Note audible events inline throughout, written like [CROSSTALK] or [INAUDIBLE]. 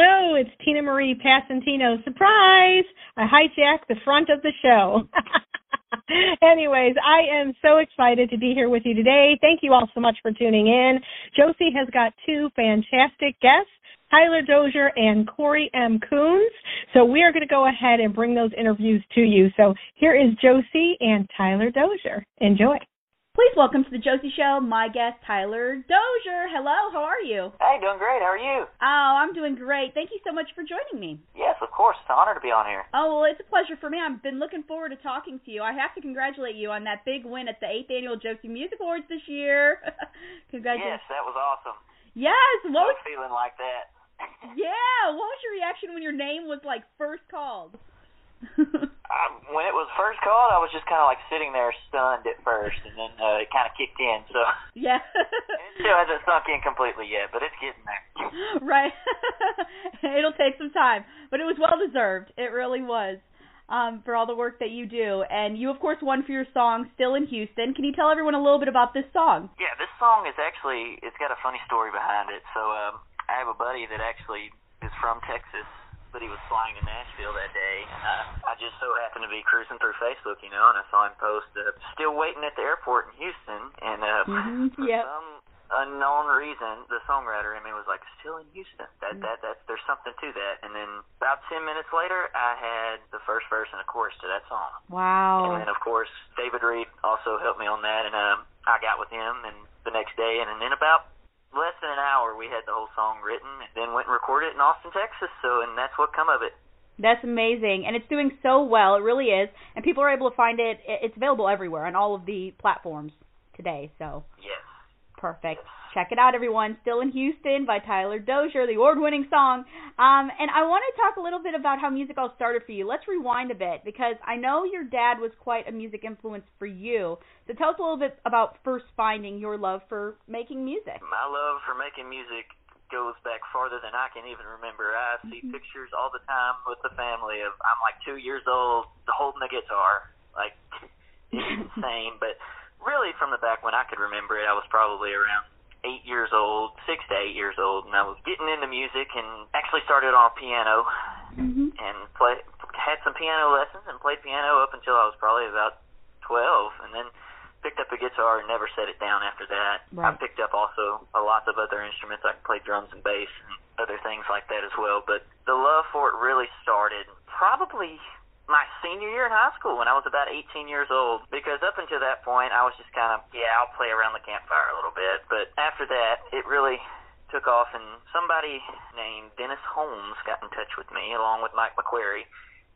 Hello, it's Tina Marie Passantino. Surprise! I hijacked the front of the show. [LAUGHS] Anyways, I am so excited to be here with you today. Thank you all so much for tuning in. Josie has got two fantastic guests. Tyler Dozier and Cory M. Coons. So we are going to go ahead and bring those interviews to you. So here is Josie and Tyler Dozier. Enjoy. Please welcome to the Josie Show my guest Tyler Dozier. Hello, how are you? Hey, doing great. How are you? Oh, I'm doing great. Thank you so much for joining me. Yes, of course. It's an honor to be on here. Oh, well, it's a pleasure for me. I've been looking forward to talking to you. I have to congratulate you on that big win at the 8th Annual Josie Music Awards this year. [LAUGHS] Congratulations. Yes, that was awesome. Yes, what I was was feeling like that. [LAUGHS] Yeah, what was your reaction when your name was like first called? [LAUGHS] I, when it was first called, I was just kind of like sitting there stunned at first, and then uh, it kind of kicked in. So yeah. [LAUGHS] it still hasn't sunk in completely yet, but it's getting there. [LAUGHS] right. It'll take some time, but it was well deserved. It really was. Um, for all the work that you do, and you of course won for your song "Still in Houston." Can you tell everyone a little bit about this song? Yeah, this song is actually it's got a funny story behind it. So um, I have a buddy that actually is from Texas, but he was flying to Nashville that day, and uh, I just so happened to be cruising through Facebook, you know, and I saw him post uh, "Still waiting at the airport in Houston," and uh, Mhm, for yep. some unknown reason, the songwriter in me was like, "Still in Houston." That that that there's something to that. And then about ten minutes later, I had the first verse and a chorus to that song. Wow. And then of course David Reed also helped me on that, and um, I got with him, and the next day, and in about less than an hour, we had the whole song written, and then went and recorded it in Austin, Texas. So, and that's what come of it. That's amazing, and it's doing so well. It really is, and people are able to find it. It- It's available everywhere on all of the platforms today. So Yes. perfect. Check it out, everyone. Still in Houston by Tyler Dozier, the award-winning song. Um, and I want to talk a little bit about how music all started for you. Let's rewind a bit because I know your dad was quite a music influence for you. So tell us a little bit about first finding your love for making music. My love for making music goes back farther than I can even remember. I see Mm-hmm. pictures all the time with the family of I'm like two years old holding a guitar. Like [LAUGHS] it's insane. But really from the back when I could remember it, I was probably around eight years old, six to eight years old, and I was getting into music and actually started on piano Mm-hmm. and play had some piano lessons and played piano up until I was probably about twelve, and then picked up a guitar and never set it down after that. I picked up also a lots of other instruments. I can play drums and bass and other things like that as well. But the love for it really started probably my senior year in high school when I was about 18 years old. Because up until that point, I was just kind of yeah, I'll play around the campfire a little bit. But after that, it really took off, and somebody named Dennis Holmes got in touch with me along with Mike McQuarrie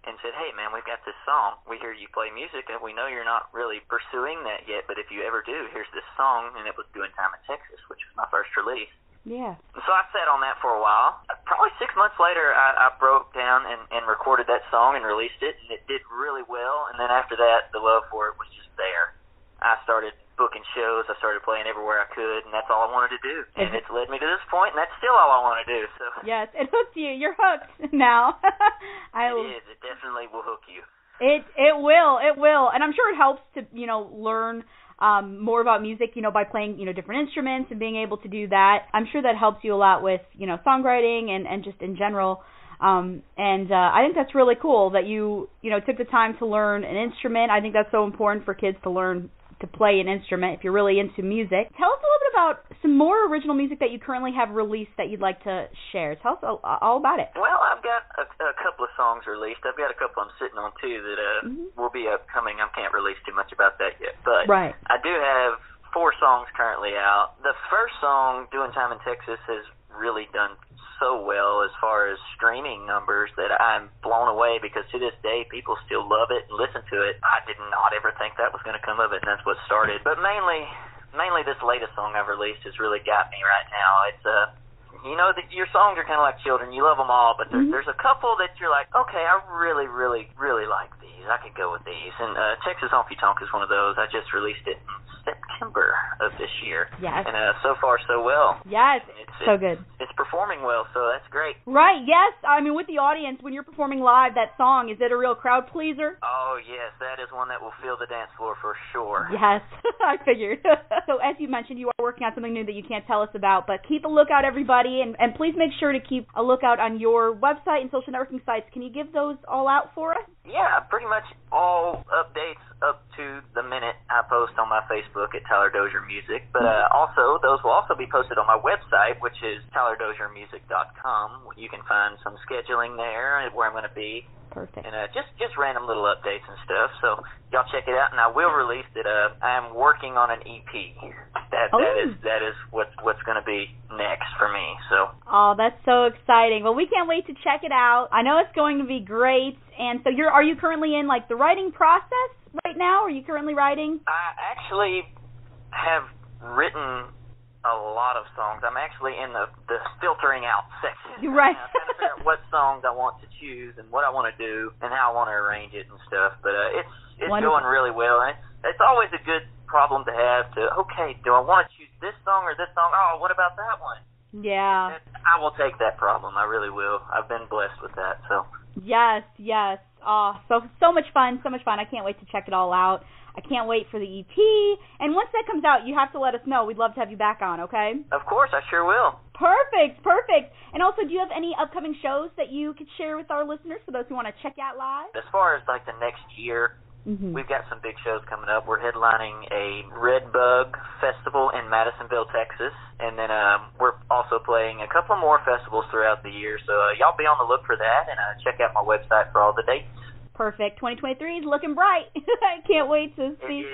and said, "Hey, man, we've got this song. We hear you play music, and we know you're not really pursuing that yet. But if you ever do, here's this song." And it was "Doing Time in Texas," which was my first release. Yeah. So I sat on that for a while. Probably six months later, I, I broke down and, and recorded that song and released it, and it did really well. And then after that, the love for it was just there. I started booking shows. I started playing everywhere I could, and that's all I wanted to do. And it's led me to this point, and that's still all I want to do. So Yes, it hooked you. You're hooked [LAUGHS] now. [LAUGHS] I it is. It definitely will hook you. It it will it will, and I'm sure it helps to you know learn um, more about music, you know, by playing you know different instruments and being able to do that. I'm sure that helps you a lot with you know songwriting and and just in general. Um, and uh, I think that's really cool that you you know took the time to learn an instrument. I think that's so important for kids to learn to play an instrument if you're really into music. Tell us a little bit about some more original music that you currently have released that you'd like to share. Tell us all, about it. Well, I've got a, a couple of songs released. I've got a couple I'm sitting on too that uh, Mhm. will be upcoming. I can't release too much about that yet, but Right. I do have four songs currently out. The first song, "Doing Time in Texas," has really done so well as far as streaming numbers that I'm blown away because to this day people still love it and listen to it. I did not ever think that was going to come of it, and that's what started. But mainly, mainly this latest song I've released has really got me right now. It's uh you know that your songs are kind of like children. You love them all, but there's, Mhm. there's a couple that you're like, okay, I really, really, really like these. I could go with these. And uh, Texas Honky Tonk is one of those. I just released it in September of this year, Yes. and uh, so far so well. Yes. It's So good. it's performing well, so that's great. Right. Yes. I mean, with the audience, when you're performing live, that song is it a real crowd pleaser? Oh yes, that is one that will fill the dance floor for sure. Yes, [LAUGHS] I figured. [LAUGHS] so as you mentioned, you are working on something new that you can't tell us about, but keep a lookout, everybody, and, and please make sure to keep a lookout on your website and social networking sites. Can you give those all out for us? Yeah, pretty much all updates up to the minute I post on my Facebook at Tyler Dozier Music. But uh, also, those will also be posted on my website, which is tylerdoziermusic.com. You can find some scheduling there where I'm going to be, Perfect. and uh, just just random little updates and stuff. So y'all check it out, and I will release it. Uh, I'm working on an EP. That that Oh. is that is what's what's going to be next for me. So Oh, that's so exciting. Well, we can't wait to check it out. I know it's going to be great. And so you're are you currently in like the writing process right now? Are you currently writing? I actually have written a lot of songs. I'm actually in the the filtering out section. You're right. I'm trying to figure out what songs I want to choose and what I want to do and how I want to arrange it and stuff. But uh, it's it's Wonderful. going really well. And it's, it's always a good problem to have. To okay, do I want to choose this song or this song? Oh, what about that one? Yeah. I will take that problem. I really will. I've been blessed with that. So Yes, yes. Oh, so so much fun, so much fun. I can't wait to check it all out. I can't wait for the EP. And once that comes out, you have to let us know. We'd love to have you back on, okay? of course, I sure will. Perfect, perfect. And also, do you have any upcoming shows that you could share with our listeners for those who want to check out live? As far as like the next year, Mm-hmm. We've got some big shows coming up. We're headlining a Red Bug Festival in Madisonville, Texas, and then um, we're also playing a couple more festivals throughout the year. So uh, y'all be on the look for that, and uh, check out my website for all the dates. Perfect. 2023 is looking bright. [LAUGHS] I can't wait to see.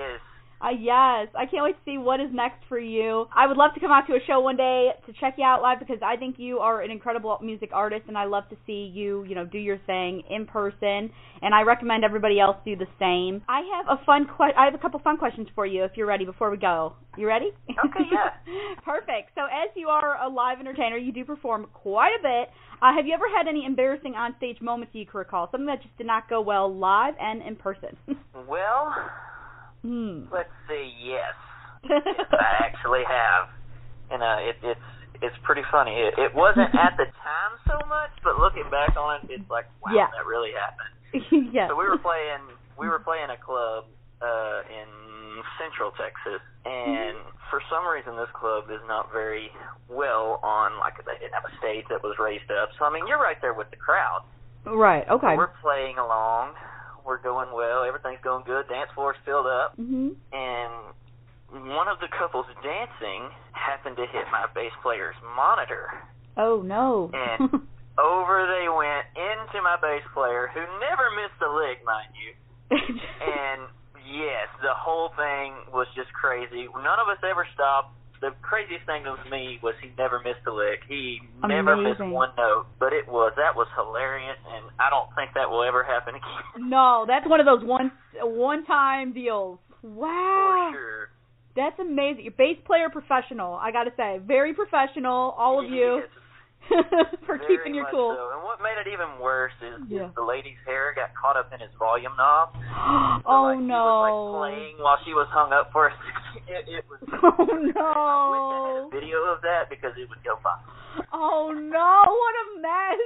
Uh, yes, I can't wait to see what is next for you. I would love to come out to a show one day to check you out live because I think you are an incredible music artist, and I love to see you, you know, do your thing in person. And I recommend everybody else do the same. I have a fun que- I have a couple fun questions for you if you're ready before we go. You ready? Okay, [LAUGHS] yeah. Perfect. So as you are a live entertainer, you do perform quite a bit. Uh, have you ever had any embarrassing onstage moments you can recall? Something that just did not go well live and in person? [LAUGHS] Well, hmm. let's see. Yes, [LAUGHS] I actually have, You know, it, it's it's pretty funny. It, it wasn't at the time so much, but looking back on it, it's like, wow, Yeah. that really happened. [LAUGHS] yes. So we were playing we were playing a club uh in Central Texas and for some reason this club is not very well on like they didn't have a stage that was raised up. So I mean you're right there with the crowd. Right. Okay. So we're playing along, we're going well, everything's going good, dance floor's filled up mhm. and one of the couples dancing happened to hit my bass player's monitor. Oh no. And- [LAUGHS] Over they went into my bass player who never missed a lick, mind you. [LAUGHS] And yes, the whole thing was just crazy. None of us ever stopped. The craziest thing with me was he never missed a lick. He never missed one note. But it was that was hilarious, and I don't think that will ever happen [LAUGHS] again. no, that's one of those one one time deals. Wow. For sure. That's amazing. Your bass player professional, I gotta say. Very professional, all of you. [LAUGHS] For very keeping your cool. So. And what made it even worse is, Yeah. is the lady's hair got caught up in his volume knob. [GASPS] So, oh like, He was no. like playing while she was hung up for a second. It, it was. [LAUGHS] Oh I wish I no. had a video of that because it would go viral. Oh no, what a mess.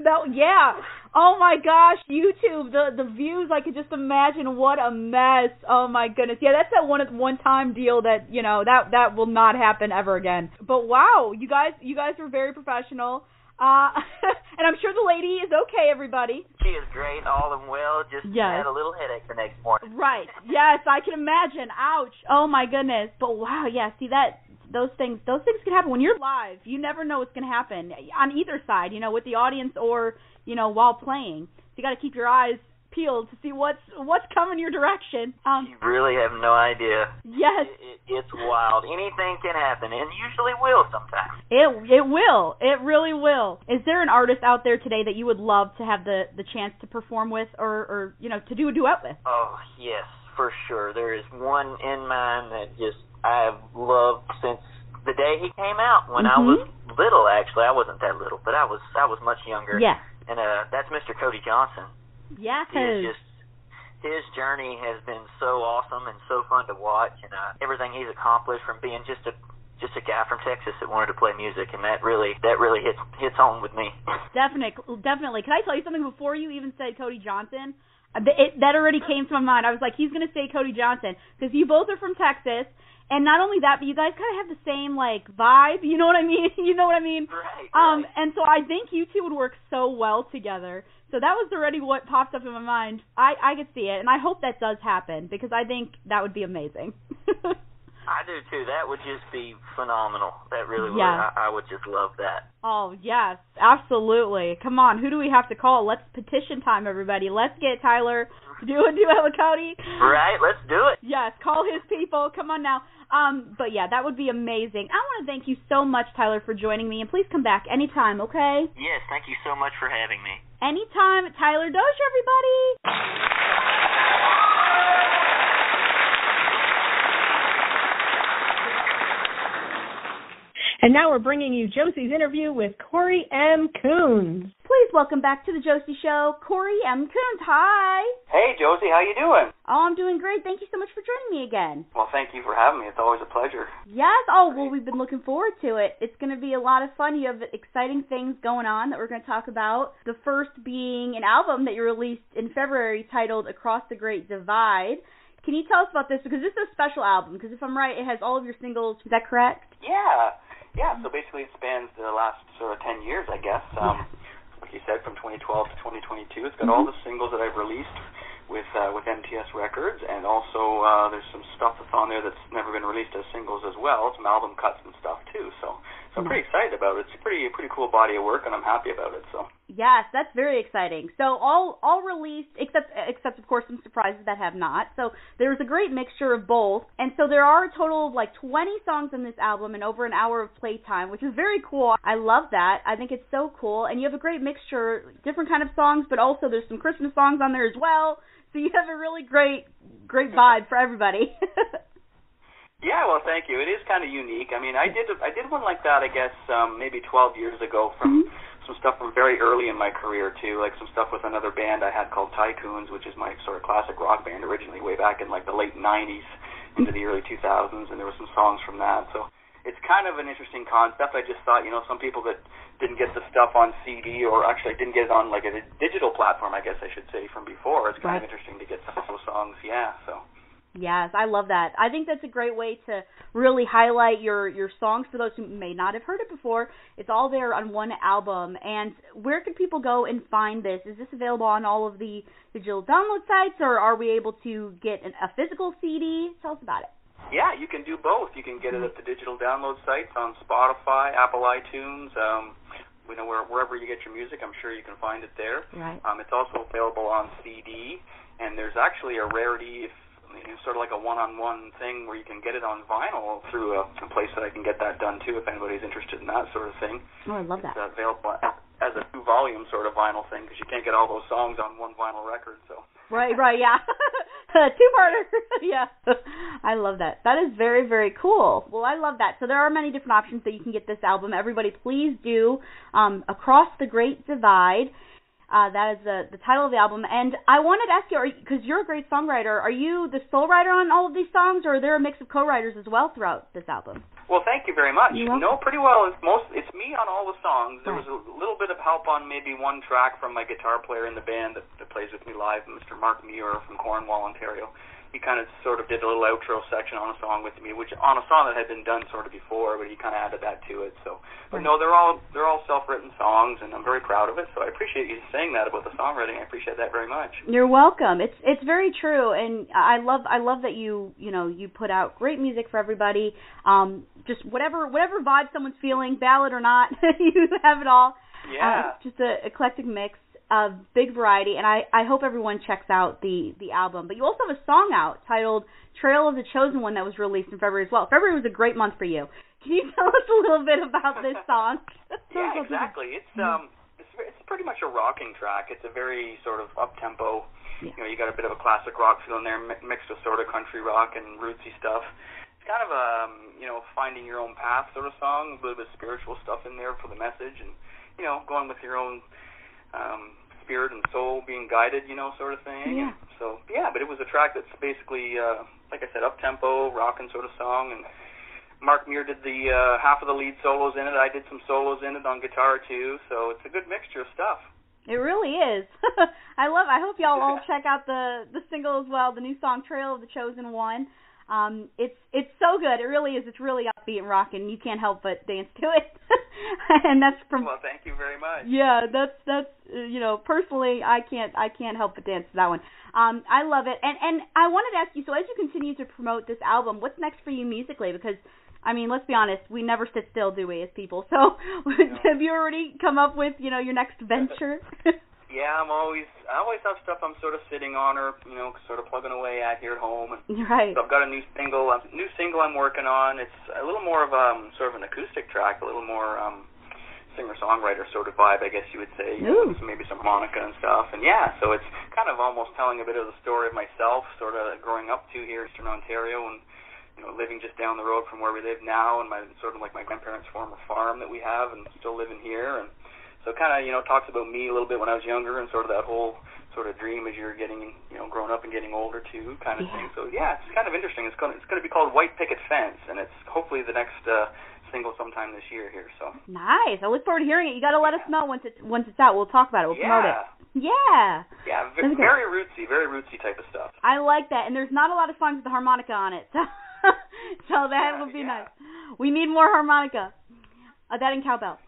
That yeah. Oh my gosh, YouTube, the the views, I could just imagine what a mess. Oh my goodness. Yeah, that's that one one time deal that, you know, that that will not happen ever again. But wow, you guys you guys were very professional. Uh, [LAUGHS] and I'm sure the lady is okay, everybody. She is great, all in well. Just Yes. had a little headache the next morning. Right. [LAUGHS] Yes, I can imagine. Ouch. Oh my goodness. But wow, yeah, see that those things those things can happen when you're live. You never know what's going to happen on either side, you know, with the audience or, you know, while playing. So you got to keep your eyes peeled to see what's what's coming your direction. Um You really have no idea. yes, It, it, it's wild. Anything can happen, and usually will sometimes. it it will. It really will. Is there an artist out there today that you would love to have the the chance to perform with or or you know, to do a duet with? Oh yes, for sure. There is one in mind that just I have loved since the day he came out. When I Mhm. was little, actually, I wasn't that little, but I was I was much younger. Yeah. And uh, that's Mr. Cody Johnson. Yeah, just his journey has been so awesome and so fun to watch, and uh, everything he's accomplished from being just a just a guy from Texas that wanted to play music, and that really that really hits hits home with me. [LAUGHS] Definitely, definitely. Can I tell you something before you even said Cody Johnson? Uh, It, that already came to my mind. I was like, he's gonna say Cody Johnson because you both are from Texas, and not only that, but you guys kind of have the same like vibe. You know what I mean? [LAUGHS] you know what I mean? right. Um, right. and so I think you two would work so well together. So that was already what popped up in my mind. I I could see it, and I hope that does happen because I think that would be amazing. [LAUGHS] I do too. That would just be phenomenal. That really would. Yeah. I, I would just love that. Oh, yes, absolutely. Come on, who do we have to call? Let's petition time, everybody. Let's get Tyler to do a duet with Cody. Right. Let's do it. Yes, call his people. Come on now. Um, but yeah, that would be amazing. I want to thank you so much, Tyler, for joining me, and please come back anytime, okay? Yes. Thank you so much for having me. Anytime, Tyler Dozier, everybody. And now we're bringing you Josie's interview with Cory M. Coons. Welcome back to the Josie Show, Cory M. Coons. Hi. Hey, Josie, how you doing? Oh, I'm doing great. Thank you so much for joining me again. Well, thank you for having me. It's always a pleasure. Yes. Oh, well, we've been looking forward to it. It's going to be a lot of fun. You have exciting things going on that we're going to talk about. The first being an album that you released in February titled Across the Great Divide. Can you tell us about this? Because this is a special album. Because if I'm right, it has all of your singles. Is that correct? Yeah, yeah. So basically, it spans the last sort of ten years, I guess. Um, like you said, from 2012 to 2022. It's got all the singles that I've released with uh, with MTS Records, and also uh, there's some stuff that's on there that's never been released as singles as well. Some album cuts and stuff too. So I'm pretty excited about it. It's a pretty pretty cool body of work, and I'm happy about it. So. Yes, that's very exciting. So all all released except except of course some surprises that have not. So there's a great mixture of both. And so there are a total of like 20 songs in this album and over an hour of playtime, which is very cool. I love that. I think it's so cool. And you have a great mixture, different kind of songs, but also there's some Christmas songs on there as well. So you have a really great great vibe for everybody. [LAUGHS] Yeah, well, thank you. It is kind of unique. I mean, I did I did one like that, I guess, um, maybe 12 years ago from some stuff from very early in my career too, like some stuff with another band I had called Tycoons, which is my sort of classic rock band originally, way back in like the late 90s into the early 2000s, and there were some songs from that. So it's kind of an interesting concept. I just thought, you know, some people that didn't get the stuff on CD or actually didn't get it on like a digital platform, I guess I should say, from before. It's kind Right. of interesting to get some of those songs. Yeah, so. Yes, I love that. I think that's a great way to really highlight your your songs for those who may not have heard it before. It's all there on one album. And where can people go and find this? Is this available on all of the digital download sites, or are we able to get an, a physical CD? Tell us about it. Yeah, you can do both. You can get it at the digital download sites on Spotify, Apple iTunes, um, you know, where, wherever you get your music. I'm sure you can find it there. Right. Um, it's also available on CD, and there's actually a rarity, if, it's sort of like a one-on-one thing where you can get it on vinyl through a, a place that I can get that done too, if anybody's interested in that sort of thing. Oh, I love that. available as, a two-volume sort of vinyl thing because you can't get all those songs on one vinyl record. So. Right, right, yeah. [LAUGHS] Two parter. [LAUGHS] yeah. I love that. That is very, very cool. Well, I love that. So there are many different options that you can get this album. Everybody please do um Across the Great Divide. Uh, that is the the title of the album, and I wanted to ask you, because you're a great songwriter, are you the sole writer on all of these songs, or are there a mix of co-writers as well throughout this album? Well, thank you very much. Welcome. No, pretty well. It's most it's me on all the songs. There was a little bit of help on maybe one track from my guitar player in the band that, that plays with me live, Mr. Mark Muir from Cornwall, Ontario. He kind of sort of did a little outro section on a song with me, which on a song that had been done sort of before, but he kind of added that to it. So, but no, they're all they're all self-written songs, and I'm very proud of it. So I appreciate you saying that about the songwriting. I appreciate that very much. You're welcome. It's it's very true, and I love I love that you you know you put out great music for everybody. Um, just whatever whatever vibe someone's feeling, ballad or not, [LAUGHS] you have it all. Yeah. Uh, just a eclectic mix of big variety, and I I hope everyone checks out the the album. But you also have a song out titled "Trail of the Chosen One" that was released in February as well. February was a great month for you. Can you [LAUGHS] tell us a little bit about this [LAUGHS] song? yeah, exactly. It's um, it's it's pretty much a rocking track. It's a very sort of up tempo. Yeah. You know, you got a bit of a classic rock feel in there, mi- mixed with sort of country rock and rootsy stuff. It's kind of a um, you know finding your own path sort of song, a little bit of spiritual stuff in there for the message, and you know going with your own um, spirit and soul being guided, you know, sort of thing. Yeah. And so yeah, but it was a track that's basically uh, like I said, up tempo, rocking sort of song, and Mark Muir did the uh, half of the lead solos in it. I did some solos in it on guitar too, so it's a good mixture of stuff. It really is. [LAUGHS] I love. I hope y'all all check out the the single as well, the new song "Trail of the Chosen One." Um, it's it's so good. It really is. It's really upbeat and rocking. You can't help but dance to it. [LAUGHS] and that's from Well, thank you very much. yeah. That's that's uh, you know personally I can't I can't help but dance to that one. Um, I love it. And and I wanted to ask you. So as you continue to promote this album, what's next for you musically? Because I mean, let's be honest, we never sit still, do we, as people? So, [LAUGHS] have you already come up with, you know, your next venture? [LAUGHS] Yeah, I'm always I always have stuff I'm sort of sitting on or you know sort of plugging away at here at home. And [LAUGHS] right. so I've got a new single, a new single I'm working on. It's a little more of um sort of an acoustic track, a little more um singer-songwriter sort of vibe, I guess you would say. Ooh. with maybe some harmonica and stuff. And yeah, so it's kind of almost telling a bit of the story of myself, sort of growing up to here in Eastern Ontario and you know living just down the road from where we live now, and my sort of like my grandparents' former farm that we have, and still living here and so kind of you know talks about me a little bit when I was younger and sort of that whole sort of dream as you're getting you know growing up and getting older too kind of Yeah. thing. So yeah, it's kind of interesting. It's going to, it's going to be called White Picket Fence, and it's hopefully the next uh, single sometime this year here. So Nice. I look forward to hearing it. You got to let us know once it's once it's out. We'll talk about it. We'll promote it. yeah, Yeah. yeah, v- That'd be good. very rootsy, very rootsy type of stuff. I like that. And there's not a lot of songs with the harmonica on it. [LAUGHS] So, so that Yeah, would be yeah. nice. We need more harmonica. Uh, that and cowbell.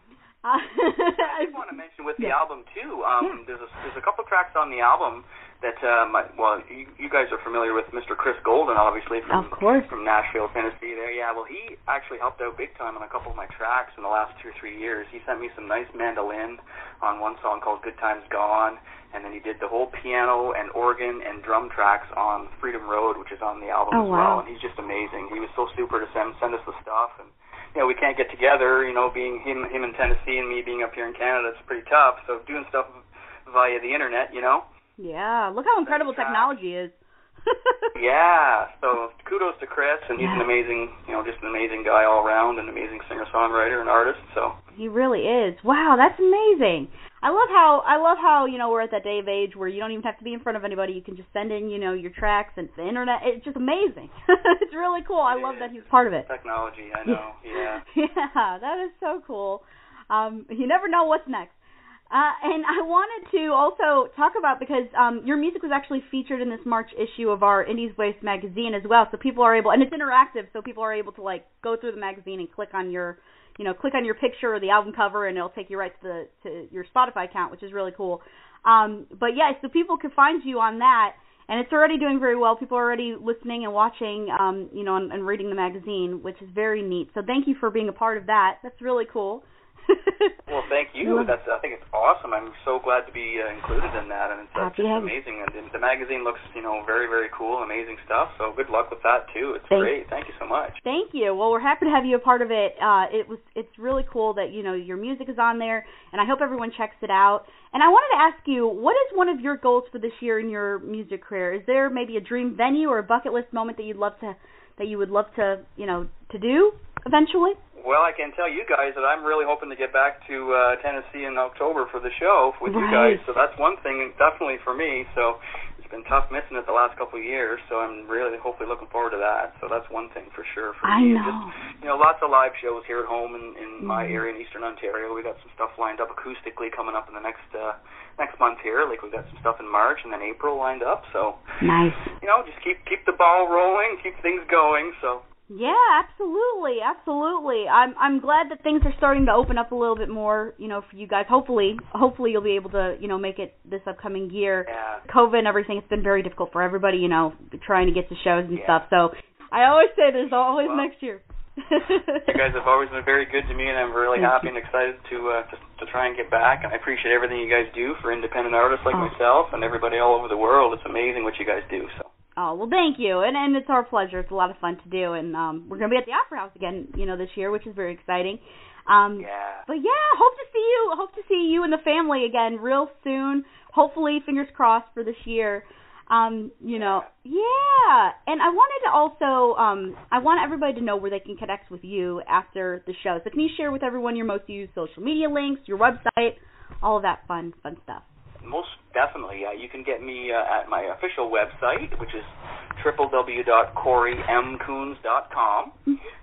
Uh, I just want to mention with the Yeah. album too. Um, There's a there's a couple tracks on the album that um, well, you, you guys are familiar with Mr. Chris Golden, obviously from Of course. from Nashville, Tennessee. There, yeah. Well, he actually helped out big time on a couple of my tracks in the last two or three years. He sent me some nice mandolin on one song called "Good Times Gone," and then he did the whole piano and organ and drum tracks on "Freedom Road," which is on the album Oh, as well. wow. And he's just amazing. He was so super to send send us the stuff and you know, we can't get together, you know, being him him in Tennessee and me being up here in Canada, it's pretty tough. So doing stuff via the internet, you know. yeah. Look how incredible track. Uh, technology is. [LAUGHS] Yeah. So kudos to Chris and he's an amazing you know, just an amazing guy all around, an amazing singer songwriter and artist. So He really is. Wow, that's amazing. I love how I love how you know we're at that day of age where you don't even have to be in front of anybody. You can just send in you know your tracks and the internet. It's just amazing. [LAUGHS] it's really cool. I love that he's part of it. technology, I know. Yeah. [LAUGHS] yeah, that is so cool. Um, you never know what's next. Uh, and I wanted to also talk about because um, your music was actually featured in this March issue of our Indies Waste magazine as well. So people are able, and it's interactive, so people are able to like go through the magazine and click on your, you know, click on your picture or the album cover, and it'll take you right to the to your Spotify account, which is really cool. Um, but yeah, so people can find you on that, and it's already doing very well. People are already listening and watching, um, you know, and, and reading the magazine, which is very neat. So thank you for being a part of that. That's really cool. [LAUGHS] Well, thank you. That's I think it's awesome. I'm so glad to be uh, included in that, and it's uh, just to have you. amazing. And the- magazine looks, you know, very very cool, amazing stuff. So good luck with that too. It's great. Thank much. Thank you. Well, we're happy to have you a part of it. Uh, it was it's really cool that you know your music is on there, and I hope everyone checks it out. And I wanted to ask you, what is one of your goals for this year in your music career? Is there maybe a dream venue or a bucket list moment that you'd love to that you would love to you know to do eventually? Well, I can tell you guys that I'm really hoping to get back to uh, Tennessee in October for the show with you guys. So that's one thing definitely for me. So been tough missing it the last couple of years. So I'm really hopefully looking forward to that. So that's one thing for sure for I me. know. Just, you know, lots of live shows here at home in, in my Mhm. area in Eastern Ontario. We got some stuff lined up acoustically coming up in the next uh, next month here. Like we got some stuff in March and then April lined up. So Nice. you know, just keep keep the ball rolling, keep things going. So Yeah, absolutely, absolutely. I'm I'm glad that things are starting to open up a little bit more, you know, for you guys. Hopefully, hopefully you'll be able to, you know, make it this upcoming year. yeah. COVID and everything, it's been very difficult for everybody, you know, trying to get to shows and Yeah. stuff. So I always say there's always Well, next year. [LAUGHS] You guys have always been very good to me, and I'm really Thank happy you. and excited to, uh, to to try and get back. And I appreciate everything you guys do for independent artists like Oh. myself and everybody all over the world. It's amazing what you guys do. So Oh well, thank you, and and it's our pleasure. It's a lot of fun to do, and um, we're gonna be at the Opera House again, you know, this year, which is very exciting. Um, yeah, But yeah, hope to see you. Hope to see you and the family again real soon. Hopefully, fingers crossed for this year. Um, you know, yeah. And I wanted to also, um, I want everybody to know where they can connect with you after the show. So can you share with everyone your most used social media links, your website, all of that fun, fun stuff. Most definitely. Uh, you can get me uh, at my official website, which is www.corymcoons.com.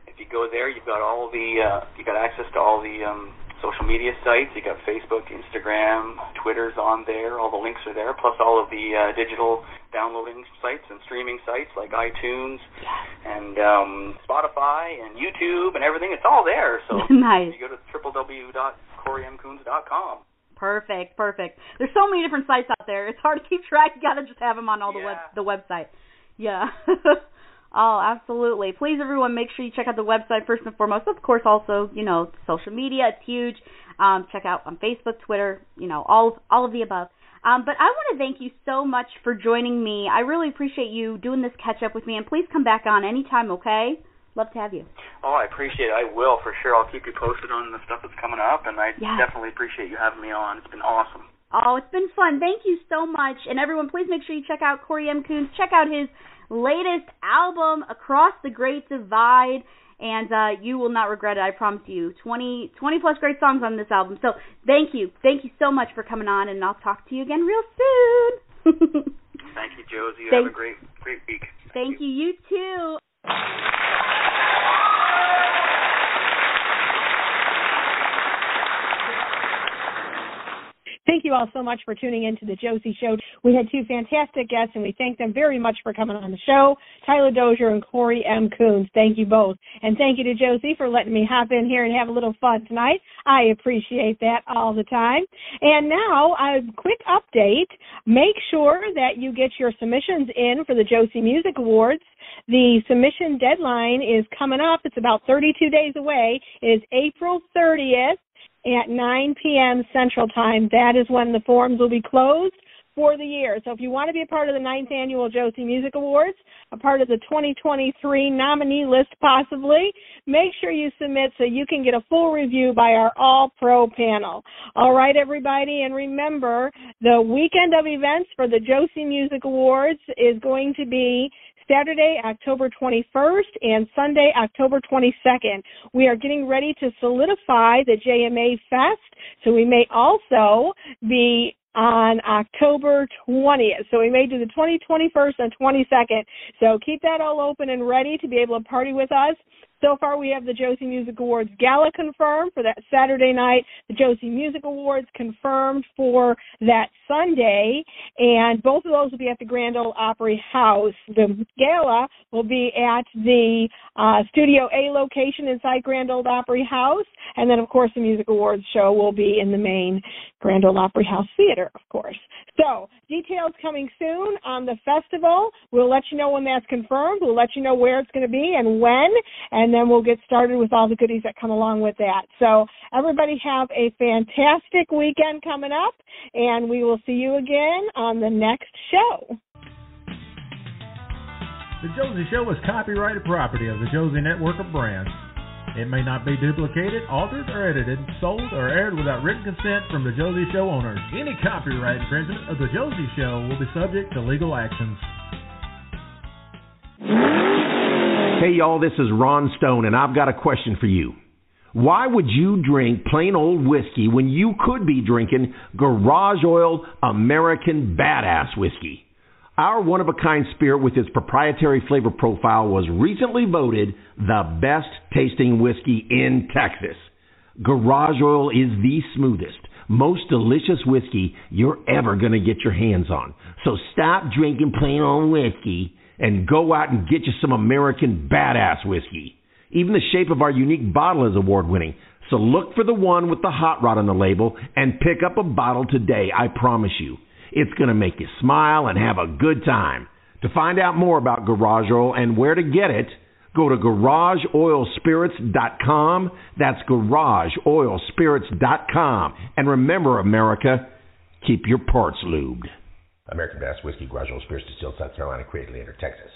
If you go there, you've got all the uh, you got access to all the um, social media sites. You got Facebook, Instagram, Twitter's on there. All the links are there, plus all of the uh, digital downloading sites and streaming sites like iTunes and um, Spotify and YouTube and everything. It's all there. So [LAUGHS] nice. you go to www.corymcoons.com. Perfect, perfect. There's so many different sites out there. It's hard to keep track. You gotta just have them on all the web the website. Yeah. [LAUGHS] oh, absolutely. Please, everyone, make sure you check out the website first and foremost. Of course, also you know social media. It's huge. Um, check out on Facebook, Twitter. You know all all of the above. Um, but I want to thank you so much for joining me. I really appreciate you doing this catch up with me, and please come back on anytime. Okay? Love to have you. Oh, I appreciate it. I will for sure. I'll keep you posted on the stuff that's coming up, and I Yeah. definitely appreciate you having me on. It's been awesome. Oh, it's been fun. Thank you so much. And everyone, please make sure you check out Cory M. Coons. Check out his latest album, Across the Great Divide. And uh, you will not regret it, I promise you. 20, 20 plus great songs on this album. So thank you. Thank you so much for coming on, and I'll talk to you again real soon. [LAUGHS] Thank you, Josie. You Thank- have a great, great week. Thank you. You too. Thank you all so much for tuning in to the Josie Show. We had two fantastic guests, and we thank them very much for coming on the show. Tyler Dozier and Cory M. Coons. Thank you both. And thank you to Josie for letting me hop in here and have a little fun tonight. I appreciate that all the time. And now, a quick update. Make sure that you get your submissions in for the Josie Music Awards. The submission deadline is coming up. It's about 32 days away. It is April 30th at 9 p.m. Central Time. That is when the forms will be closed for the year. So if you want to be a part of the ninth annual Josie Music Awards, a part of the 2023 nominee list possibly, make sure you submit so you can get a full review by our all pro panel. All right, everybody, and remember the weekend of events for the Josie Music Awards is going to be Saturday, October 21st, and Sunday, October 22nd. We are getting ready to solidify the JMA Fest, so we may also be on October 20th. So we may do the 20, 21st, and 22nd. So keep that all open and ready to be able to party with us. So far, we have the Josie Music Awards Gala confirmed for that Saturday night, the Josie Music Awards confirmed for that Sunday, and both of those will be at the Grand Ole Opry House. The gala will be at the uh, Studio A location inside Grand Ole Opry House, and then, of course, the Music Awards show will be in the main Grand Ole Opry House Theater, of course. So, details coming soon on the festival. We'll let you know when that's confirmed. We'll let you know where it's going to be and when, and then we'll get started with all the goodies that come along with that. So, everybody have a fantastic weekend coming up, and we will see you again on the next show. The Josie Show is copyrighted property of the Josie Network of Brands. It may not be duplicated, altered, or edited, sold, or aired without written consent from the Josie Show owners. Any copyright infringement of the Josie Show will be subject to legal actions. Hey, y'all, this is Ron Stone, and I've got a question for you. Why would you drink plain old whiskey when you could be drinking Garage Oil American Badass Whiskey? Our one of a kind spirit with its proprietary flavor profile was recently voted the best tasting whiskey in Texas. Garage Oil is the smoothest, most delicious whiskey you're ever going to get your hands on. So stop drinking plain old whiskey and go out and get you some American badass whiskey. Even the shape of our unique bottle is award winning. So look for the one with the hot rod on the label and pick up a bottle today, I promise you. It's going to make you smile and have a good time. To find out more about Garage Oil and where to get it, go to garageoilspirits.com. That's garageoilspirits.com. And remember, America, keep your parts lubed. American Bass Whiskey, Oil Spirits, distilled South Carolina, created later, Texas.